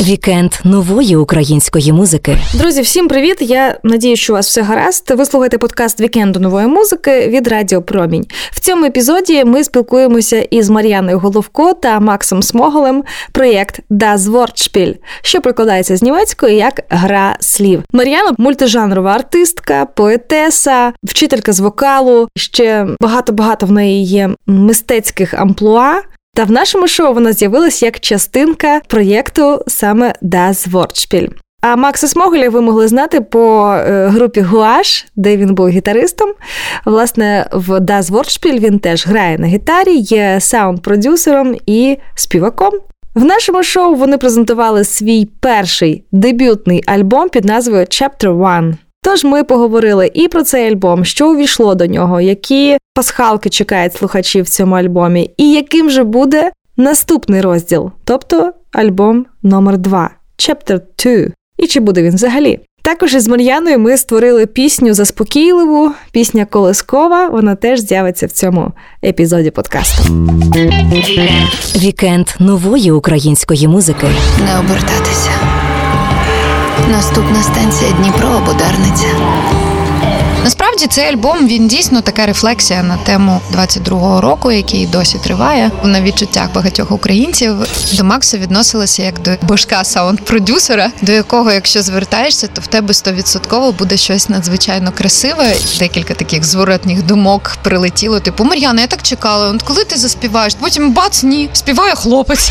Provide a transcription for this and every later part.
Вікенд нової української музики. Друзі, всім привіт! Я надіюсь, що у вас все гаразд. Ви слухаєте подкаст Вікенду нової музики від Радіо Промінь. В цьому епізоді ми спілкуємося із Мар'яною Головко та Максом Смоголем. Проєкт Das Wortspiel, що перекладається з німецької як гра слів. Мар'яна мультижанрова артистка, поетеса, вчителька з вокалу. Ще багато багато в неї є мистецьких амплуа. Та в нашому шоу вона з'явилась як частинка проєкту саме Das Wortspiel. А Макса Смоголя ви могли знати по е, групі Гуаш, де він був гітаристом. Власне, в Das Wortspiel він теж грає на гітарі, є саунд-продюсером і співаком. В нашому шоу вони презентували свій перший дебютний альбом під назвою Chapter One. Тож ми поговорили і про цей альбом, що увійшло до нього, які пасхалки чекають слухачів в цьому альбомі, і яким же буде наступний розділ, тобто альбом номер 2 Chapter 2. І чи буде він взагалі? Також із Мар'яною ми створили пісню заспокійливу, пісня Колискова. Вона теж з'явиться в цьому епізоді подкасту. Вікенд нової української музики. Не обертатися. Наступна станція Дніпро або Дарниця. Насправді цей альбом він дійсно така рефлексія на тему 22-го року, який досі триває. На відчуттях багатьох українців до Макса відносилася як до божка саунд-продюсера, до якого, якщо звертаєшся, то в тебе стовідсотково буде щось надзвичайно красиве. Декілька таких зворотних думок прилетіло. Типу, Мар'яна, я так чекала. От коли ти заспіваєш? Потім бац, ні, співає хлопець.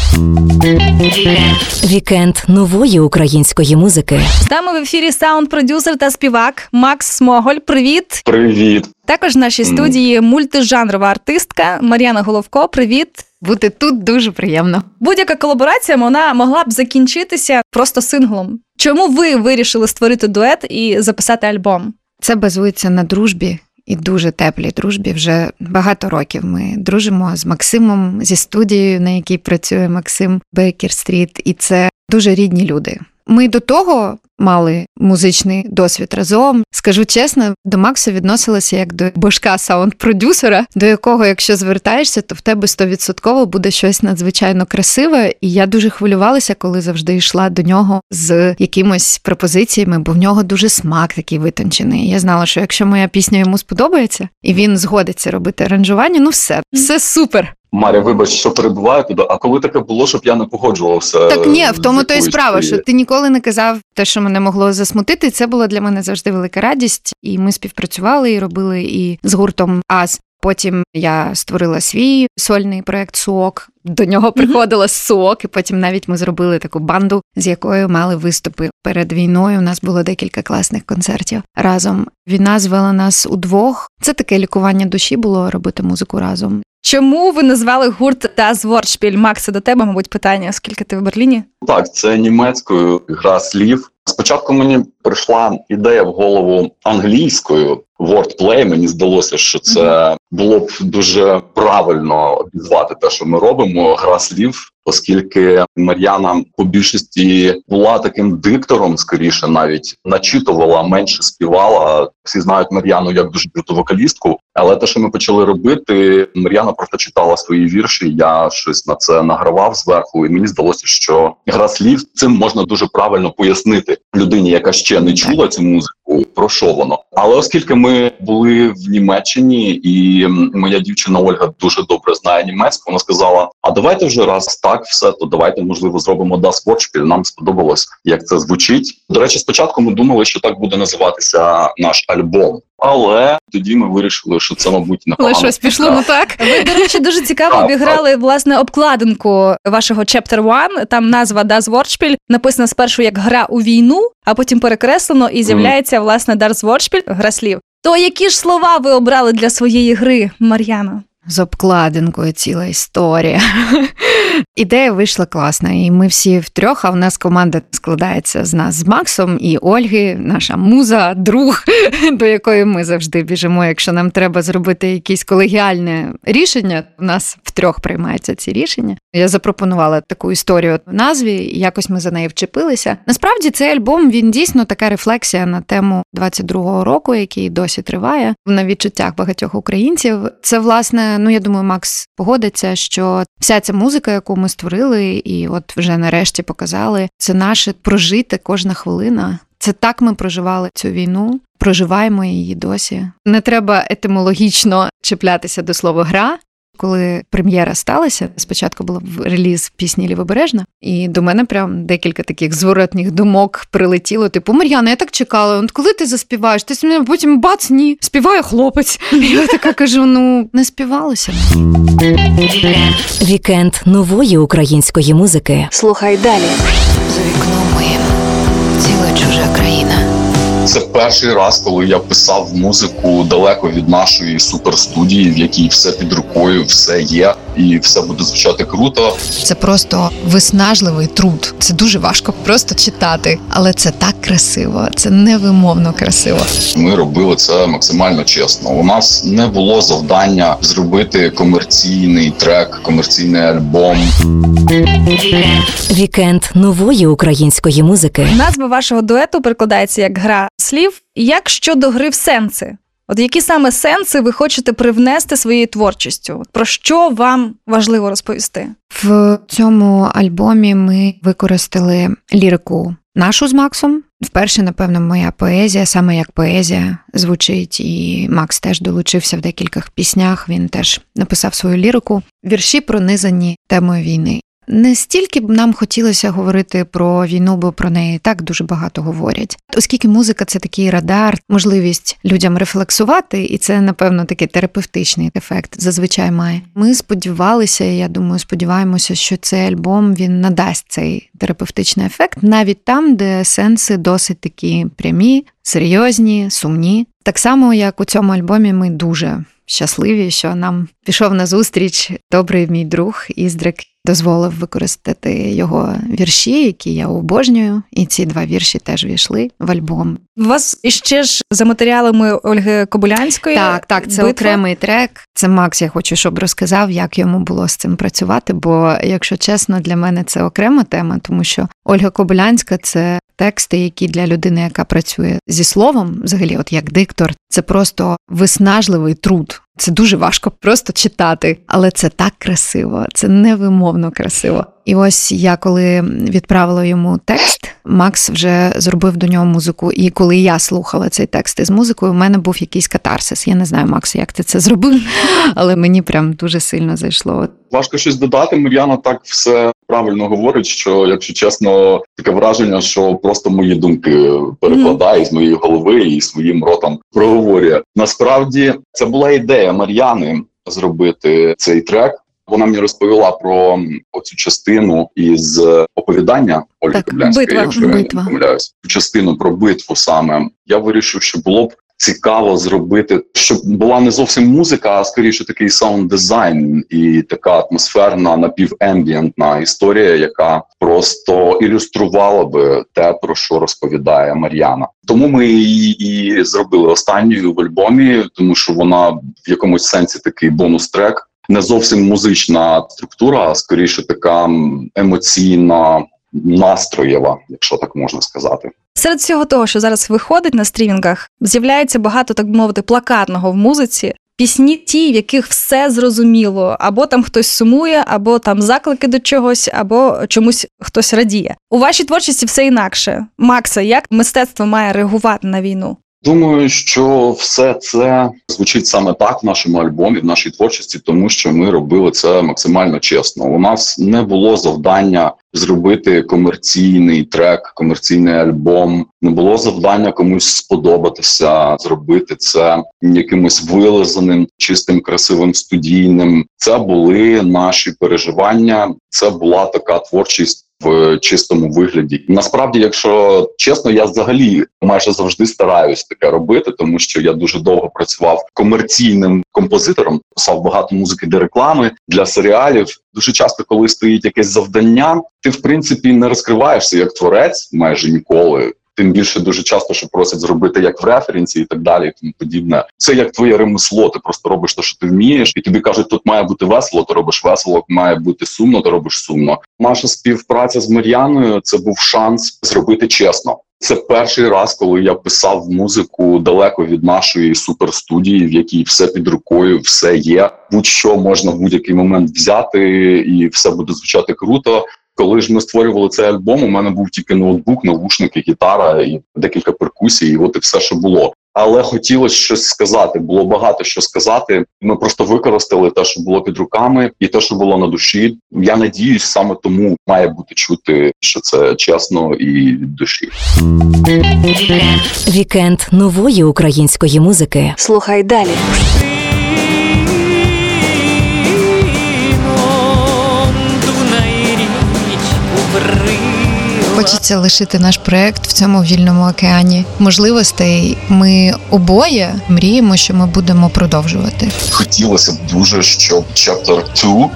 Вікенд нової української музики. З нами в ефірі саунд-продюсер та співак Макс Смоголь. Привіт! Привіт! Також в нашій студії мультижанрова артистка Мар'яна Головко. Привіт! Бути тут дуже приємно. Будь-яка колаборація вона могла б закінчитися просто синглом. Чому ви вирішили створити дует і записати альбом? Це базується на дружбі. І дуже теплій дружбі вже багато років. Ми дружимо з Максимом зі студією, на якій працює Максим Бейкер Стріт, і це дуже рідні люди. Ми до того мали музичний досвід разом. Скажу чесно, до Макса відносилася як до божка саунд-продюсера, до якого, якщо звертаєшся, то в тебе стовідсотково буде щось надзвичайно красиве. І я дуже хвилювалася, коли завжди йшла до нього з якимось пропозиціями, бо в нього дуже смак такий витончений. Я знала, що якщо моя пісня йому сподобається, і він згодиться робити аранжування, ну все, все супер. Маря, вибач, що перебуваю туди. А коли таке було, щоб я не погоджувався? Так ні, в тому то й справа, що ти ніколи не казав те, що мене могло засмутити. Це була для мене завжди велика радість. І ми співпрацювали і робили і з гуртом АС. Потім я створила свій сольний проект Суок. До нього приходила Суок, і потім навіть ми зробили таку банду, з якою мали виступи перед війною. У нас було декілька класних концертів разом. Війна звела нас удвох. Це таке лікування душі було робити музику разом. Чому ви назвали гурт Das Wortspiel? Макса, до тебе, мабуть, питання, оскільки ти в Берліні? Так, це німецькою гра слів. Спочатку мені прийшла ідея в голову англійською wordplay. Мені здалося, що це було б дуже правильно обізвати те, що ми робимо. Гра слів, оскільки Мар'яна по більшості була таким диктором, скоріше навіть начитувала, менше співала. Всі знають Мар'яну як дуже круту вокалістку. Але те, що ми почали робити, Мар'яна просто читала свої вірші. Я щось на це награвав зверху, і мені здалося, що гра слів цим можна дуже правильно пояснити людині, яка ще не чула цю музику. Про що воно? Але оскільки ми були в Німеччині, і моя дівчина Ольга дуже добре знає німецьку, вона сказала: А давайте вже раз так все, то давайте можливо зробимо Das Wortspiel. Нам сподобалось, як це звучить. До речі, спочатку ми думали, що так буде називатися наш альбом. Але тоді ми вирішили, що це, мабуть, Але щось пішло не так. Ви, до речі, дуже цікаво обіграли власне обкладинку вашого Chapter One. Там назва Das Wortspiel написана спершу як гра у війну, а потім перекреслено і з'являється власне Das Wortspiel, гра слів. То які ж слова ви обрали для своєї гри, Мар'яна? З обкладинкою ціла історія. Ідея вийшла класна, і ми всі втрьох, а в нас команда складається з нас з Максом і Ольги, наша муза, друг, до якої ми завжди біжимо. Якщо нам треба зробити якесь колегіальне рішення, у нас втрьох приймаються ці рішення. Я запропонувала таку історію в назві, і якось ми за неї вчепилися. Насправді цей альбом він дійсно така рефлексія на тему 22-го року, який досі триває на відчуттях багатьох українців. Це власне ну я думаю, Макс погодиться, що вся ця музика, яку ми створили, і от вже нарешті показали, це наше прожити кожна хвилина. Це так ми проживали цю війну, проживаємо її досі. Не треба етимологічно чіплятися до слова гра. Коли прем'єра сталася, спочатку був реліз пісні Лівобережна, і до мене прям декілька таких зворотних думок прилетіло. Типу, Мар'яна, я так чекала. От коли ти заспіваєш? Ти мене потім бац, ні, співає хлопець. І я така кажу: ну не співалося. Вікенд нової української музики. Слухай далі. За вікном моїм ціла чужа країна. Це перший раз, коли я писав музику далеко від нашої суперстудії, в якій все під рукою, все є, і все буде звучати круто. Це просто виснажливий труд. Це дуже важко просто читати, але це так красиво, це невимовно красиво. Ми робили це максимально чесно. У нас не було завдання зробити комерційний трек, комерційний альбом. Вікенд нової української музики. Назва вашого дуету перекладається як гра слів. Як щодо гри в сенси? От які саме сенси ви хочете привнести своєю творчістю? Про що вам важливо розповісти? В цьому альбомі ми використали лірику нашу з Максом. Вперше, напевно, моя поезія, саме як поезія, звучить, і Макс теж долучився в декількох піснях. Він теж написав свою лірику. Вірші пронизані темою війни. Не стільки б нам хотілося говорити про війну, бо про неї так дуже багато говорять. Оскільки музика це такий радар, можливість людям рефлексувати, і це, напевно, такий терапевтичний ефект зазвичай має. Ми сподівалися, я думаю, сподіваємося, що цей альбом він надасть цей терапевтичний ефект навіть там, де сенси досить такі прямі, серйозні, сумні. Так само, як у цьому альбомі, ми дуже щасливі, що нам пішов на зустріч добрий мій друг Іздрик. Дозволив використати його вірші, які я обожнюю, і ці два вірші теж війшли в альбом. У вас іще ж за матеріалами Ольги Кобилянської. Так, так, це битва. окремий трек. Це Макс. Я хочу, щоб розказав, як йому було з цим працювати. Бо, якщо чесно, для мене це окрема тема, тому що Ольга Кобилянська це тексти, які для людини, яка працює зі словом, взагалі, от як диктор, це просто виснажливий труд. Це дуже важко просто читати, але це так красиво, це невимовно красиво. І ось я коли відправила йому текст, Макс вже зробив до нього музику. І коли я слухала цей текст із музикою, у мене був якийсь катарсис. Я не знаю, Макс, як ти це зробив, але мені прям дуже сильно зайшло. Важко щось додати. Мар'яна так все правильно говорить. Що, якщо чесно, таке враження, що просто мої думки перекладає з моєї голови і своїм ротом проговорює. Насправді це була ідея Мар'яни зробити цей трек. Вона мені розповіла про оцю частину із оповідання Ольги Так, Каблянської, битва, якщо я не помиляюсь. Частину про битву саме. Я вирішив, що було б цікаво зробити, щоб була не зовсім музика, а скоріше такий саунд дизайн і така атмосферна напівембієнтна історія, яка просто ілюструвала би те, про що розповідає Мар'яна. Тому ми її і зробили останньою в альбомі, тому що вона в якомусь сенсі такий бонус-трек. Не зовсім музична структура, а скоріше така емоційна, настроєва, якщо так можна сказати. Серед всього того, що зараз виходить на стрімінгах, з'являється багато, так би мовити, плакатного в музиці. Пісні ті, в яких все зрозуміло, або там хтось сумує, або там заклики до чогось, або чомусь хтось радіє. У вашій творчості все інакше. Макса, як мистецтво має реагувати на війну? Думаю, що все це звучить саме так в нашому альбомі, в нашій творчості, тому що ми робили це максимально чесно. У нас не було завдання зробити комерційний трек, комерційний альбом. Не було завдання комусь сподобатися, зробити це якимось вилизаним, чистим, красивим студійним. Це були наші переживання. Це була така творчість. В чистому вигляді насправді, якщо чесно, я взагалі майже завжди стараюсь таке робити, тому що я дуже довго працював комерційним композитором, писав багато музики для реклами для серіалів. Дуже часто, коли стоїть якесь завдання, ти в принципі не розкриваєшся як творець майже ніколи. Тим більше дуже часто, що просять зробити як в референсі і так далі, і тому подібне. Це як твоє ремесло. Ти просто робиш те, що ти вмієш, і тобі кажуть, тут має бути весело, ти робиш весело, має бути сумно, ти робиш сумно. Наша співпраця з Мар'яною це був шанс зробити чесно. Це перший раз, коли я писав музику далеко від нашої суперстудії, в якій все під рукою, все є. Будь-що можна в будь-який момент взяти, і все буде звучати круто. Коли ж ми створювали цей альбом, у мене був тільки ноутбук, навушники, гітара і декілька перкусій. і От і все, що було. Але хотілося щось сказати. Було багато що сказати. Ми просто використали те, що було під руками, і те, що було на душі. Я надіюсь, саме тому має бути чути, що це чесно і від душі. Вікенд нової української музики. Слухай далі. Хочеться лишити наш проект в цьому вільному океані можливостей. Ми обоє мріємо, що ми будемо продовжувати. Хотілося б дуже, щоб Chapter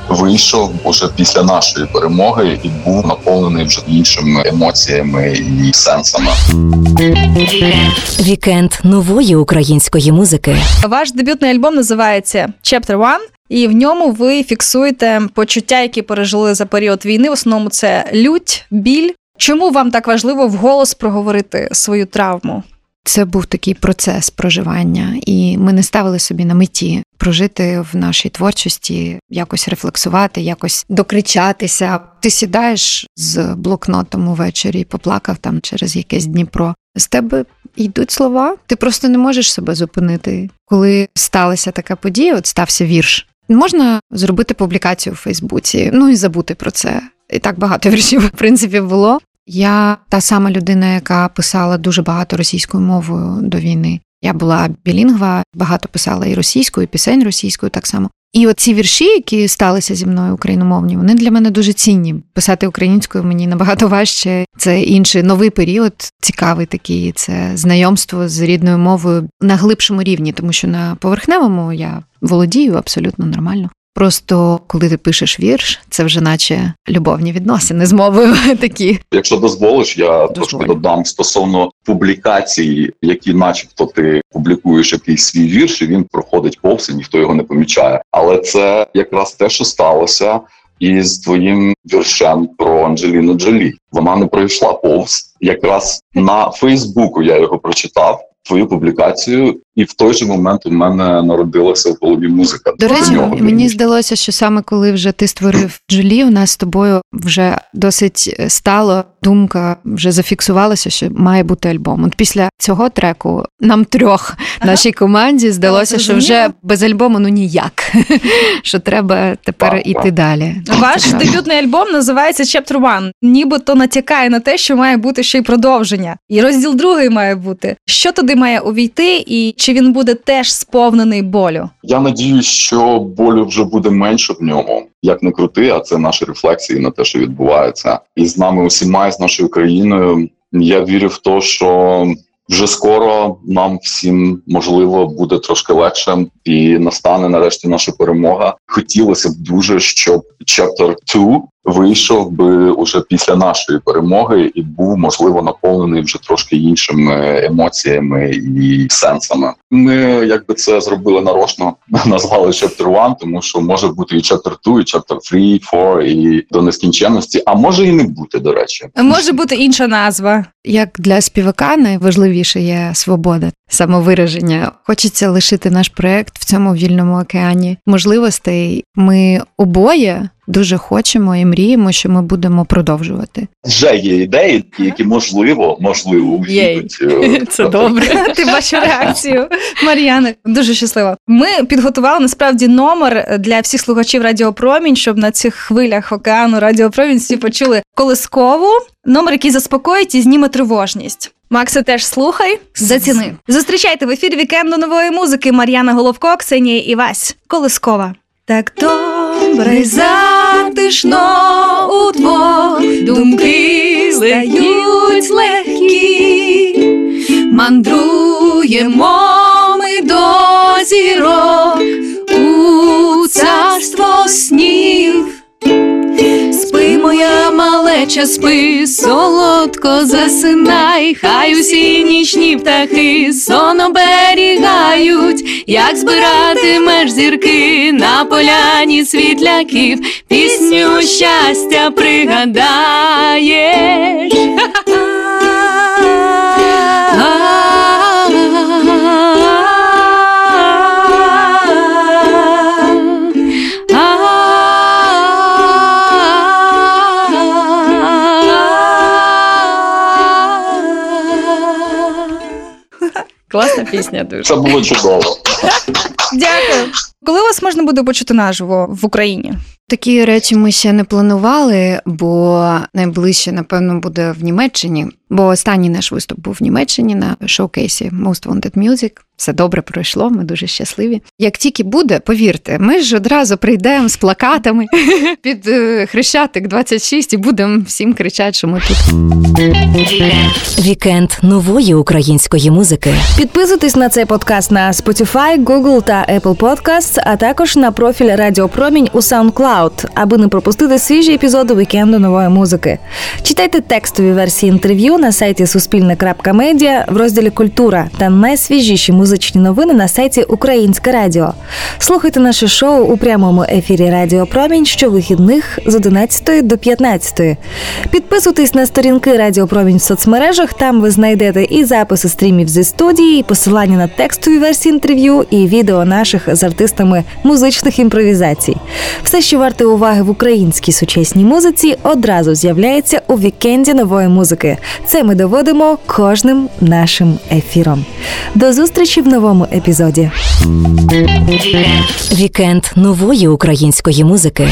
2 вийшов уже після нашої перемоги і був наповнений вже іншими емоціями і сенсами. Вікенд нової української музики. Ваш дебютний альбом називається Chapter One. І в ньому ви фіксуєте почуття, які пережили за період війни. В основному це лють, біль. Чому вам так важливо вголос проговорити свою травму? Це був такий процес проживання, і ми не ставили собі на меті прожити в нашій творчості, якось рефлексувати, якось докричатися. Ти сідаєш з блокнотом увечері поплакав там через якесь Дніпро. З тебе йдуть слова. Ти просто не можеш себе зупинити. Коли сталася така подія, от стався вірш. Можна зробити публікацію у Фейсбуці, ну і забути про це. І так багато віршів, в принципі, було. Я та сама людина, яка писала дуже багато російською мовою до війни. Я була білінгва, багато писала і російською, і пісень російською так само. І оці вірші, які сталися зі мною україномовні, вони для мене дуже цінні. Писати українською мені набагато важче. Це інший новий період, цікавий такий. Це знайомство з рідною мовою на глибшому рівні, тому що на поверхневому я володію абсолютно нормально. Просто коли ти пишеш вірш, це вже наче любовні відносини з мовою такі. Якщо дозволиш, я трошки додам стосовно публікацій, які, начебто, ти публікуєш якийсь свій вірш, і він проходить повз, і ніхто його не помічає. Але це якраз те, що сталося із твоїм віршем про Анджеліну Джолі. Вона не пройшла повз. Якраз на Фейсбуку я його прочитав. Твою публікацію, і в той же момент у мене народилася в голові музика. До речі, нього, мені здалося, що саме коли вже ти створив Джолі, у нас з тобою вже досить стало думка, вже зафіксувалася, що має бути альбом. От після цього треку нам трьох Ага. нашій команді здалося, що вже без альбому ну ніяк. Що треба тепер іти далі. Ваш дебютний альбом називається Chapter One. Нібито натякає на те, що має бути ще й продовження. І розділ другий має бути. Що туди має увійти, і чи він буде теж сповнений болю? Я надіюсь, що болю вже буде менше в ньому. Як не крути, а це наші рефлексії на те, що відбувається, і з нами усіма, і з нашою країною. Я вірю в те, що вже скоро нам всім можливо буде трошки легше, і настане нарешті наша перемога. Хотілося б дуже, щоб Chapter 2 вийшов би уже після нашої перемоги і був можливо наповнений вже трошки іншими емоціями і сенсами. Ми якби це зробили нарочно, назвали Chapter 1, тому що може бути і Chapter 2, і Chapter 3, 4, і до нескінченності, а може і не бути, до речі. Може бути інша назва. Як для співака найважливіше є свобода, самовираження. Хочеться лишити наш проект в цьому вільному океані можливостей. Ми обоє дуже хочемо і мріємо, що ми будемо продовжувати. Вже є ідеї, які можливо, можливо, увійдуть. е, Це добре. Ти бачу реакцію Мар'яни. Дуже щаслива. Ми підготували насправді номер для всіх слухачів Радіо Промінь, щоб на цих хвилях океану Радіо Промінь всі почули колискову. Номер, який заспокоїть і зніме тривожність. Макса теж слухай, заціни. Зустрічайте в ефірі вікенду нової музики Мар'яна Головко, Ксенія Івась. Колискова. Так добре й затишно удвох думки здають легкі. Мандруємо ми до зірок малеча, спи, солодко засинай, хай усі нічні птахи сон оберігають, як збиратимеш зірки на поляні світляків, пісню щастя пригадаєш. Класна пісня дуже. Це було чудово. Дякую. Коли вас можна буде почути наживо в Україні? Такі речі ми ще не планували, бо найближче, напевно, буде в Німеччині. Бо останній наш виступ був в Німеччині на шоукейсі Most Wanted Music. Все добре пройшло, ми дуже щасливі. Як тільки буде, повірте, ми ж одразу прийдемо з плакатами під е, Хрещатик 26 і будемо всім кричати, що ми тут. Вікенд нової української музики. Підписуйтесь на цей подкаст на Spotify, Google та Apple Podcasts, а також на профіль Радіо Промінь у SoundCloud, аби не пропустити свіжі епізоди вікенду нової музики. Читайте текстові версії інтерв'ю на сайті Суспільне.Медіа в розділі Культура та найсвіжіші музичні новини на сайті Українське Радіо. Слухайте наше шоу у прямому ефірі Радіо Промінь щовихідних з 11 до 15. Підписуйтесь на сторінки Радіо Промінь в соцмережах. Там ви знайдете і записи стрімів зі студії, і посилання на текстові версії інтерв'ю, і відео наших з артистами музичних імпровізацій. Все, що варте уваги в українській сучасній музиці, одразу з'являється у вікенді нової музики. Це ми доводимо кожним нашим ефіром. До зустрічі в новому епізоді. Вікенд нової української музики.